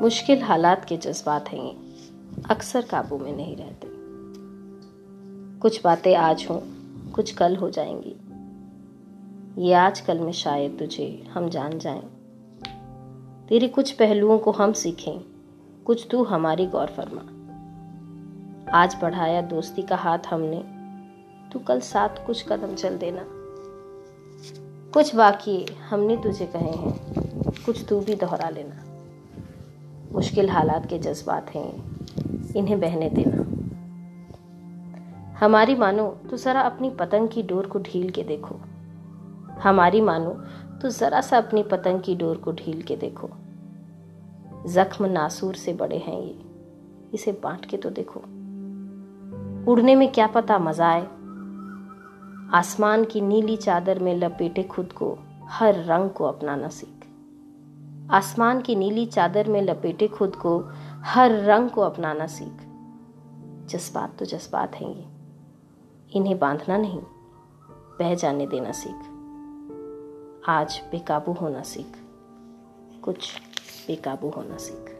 मुश्किल हालात के जज्बात हैं ये। अक्सर काबू में नहीं रहते। कुछ बातें आज हों, कुछ कल हो जाएँगी। ये आज कल में शायद तुझे हम जान जाएँ। तेरे कुछ पहलुओं को हम सीखें, कुछ तू हमारी गौर फरमा। आज बढ़ाया दोस्ती का हाथ हमने, तू कल साथ कुछ कदम चल देना। कुछ बाकी हमने तुझे कहे हैं, कुछ तू भी दोहरा लेना। मुश्किल हालात के जज्बात हैं। इन्हें बहने देना। हमारी मानो तो ज़रा अपनी पतंग की डोर को ढील के देखो। हमारी मानो तो ज़रा सा अपनी पतंग की डोर को ढील के देखो। जख्म नासूर से बड़े हैं ये। इसे बांट के तो देखो। उड़ने में क्या पता मज़ा आए? आसमान की नीली चादर में लपेटे खुद को हर रंग को अपनाना सीख। आसमान की नीली चादर में लपेटे खुद को हर रंग को अपनाना सीख। जज्बात तो जज्बात हैं ये। इन्हें बांधना नहीं, बह जाने देना सीख। आज बेकाबू होना सीख। कुछ बेकाबू होना सीख।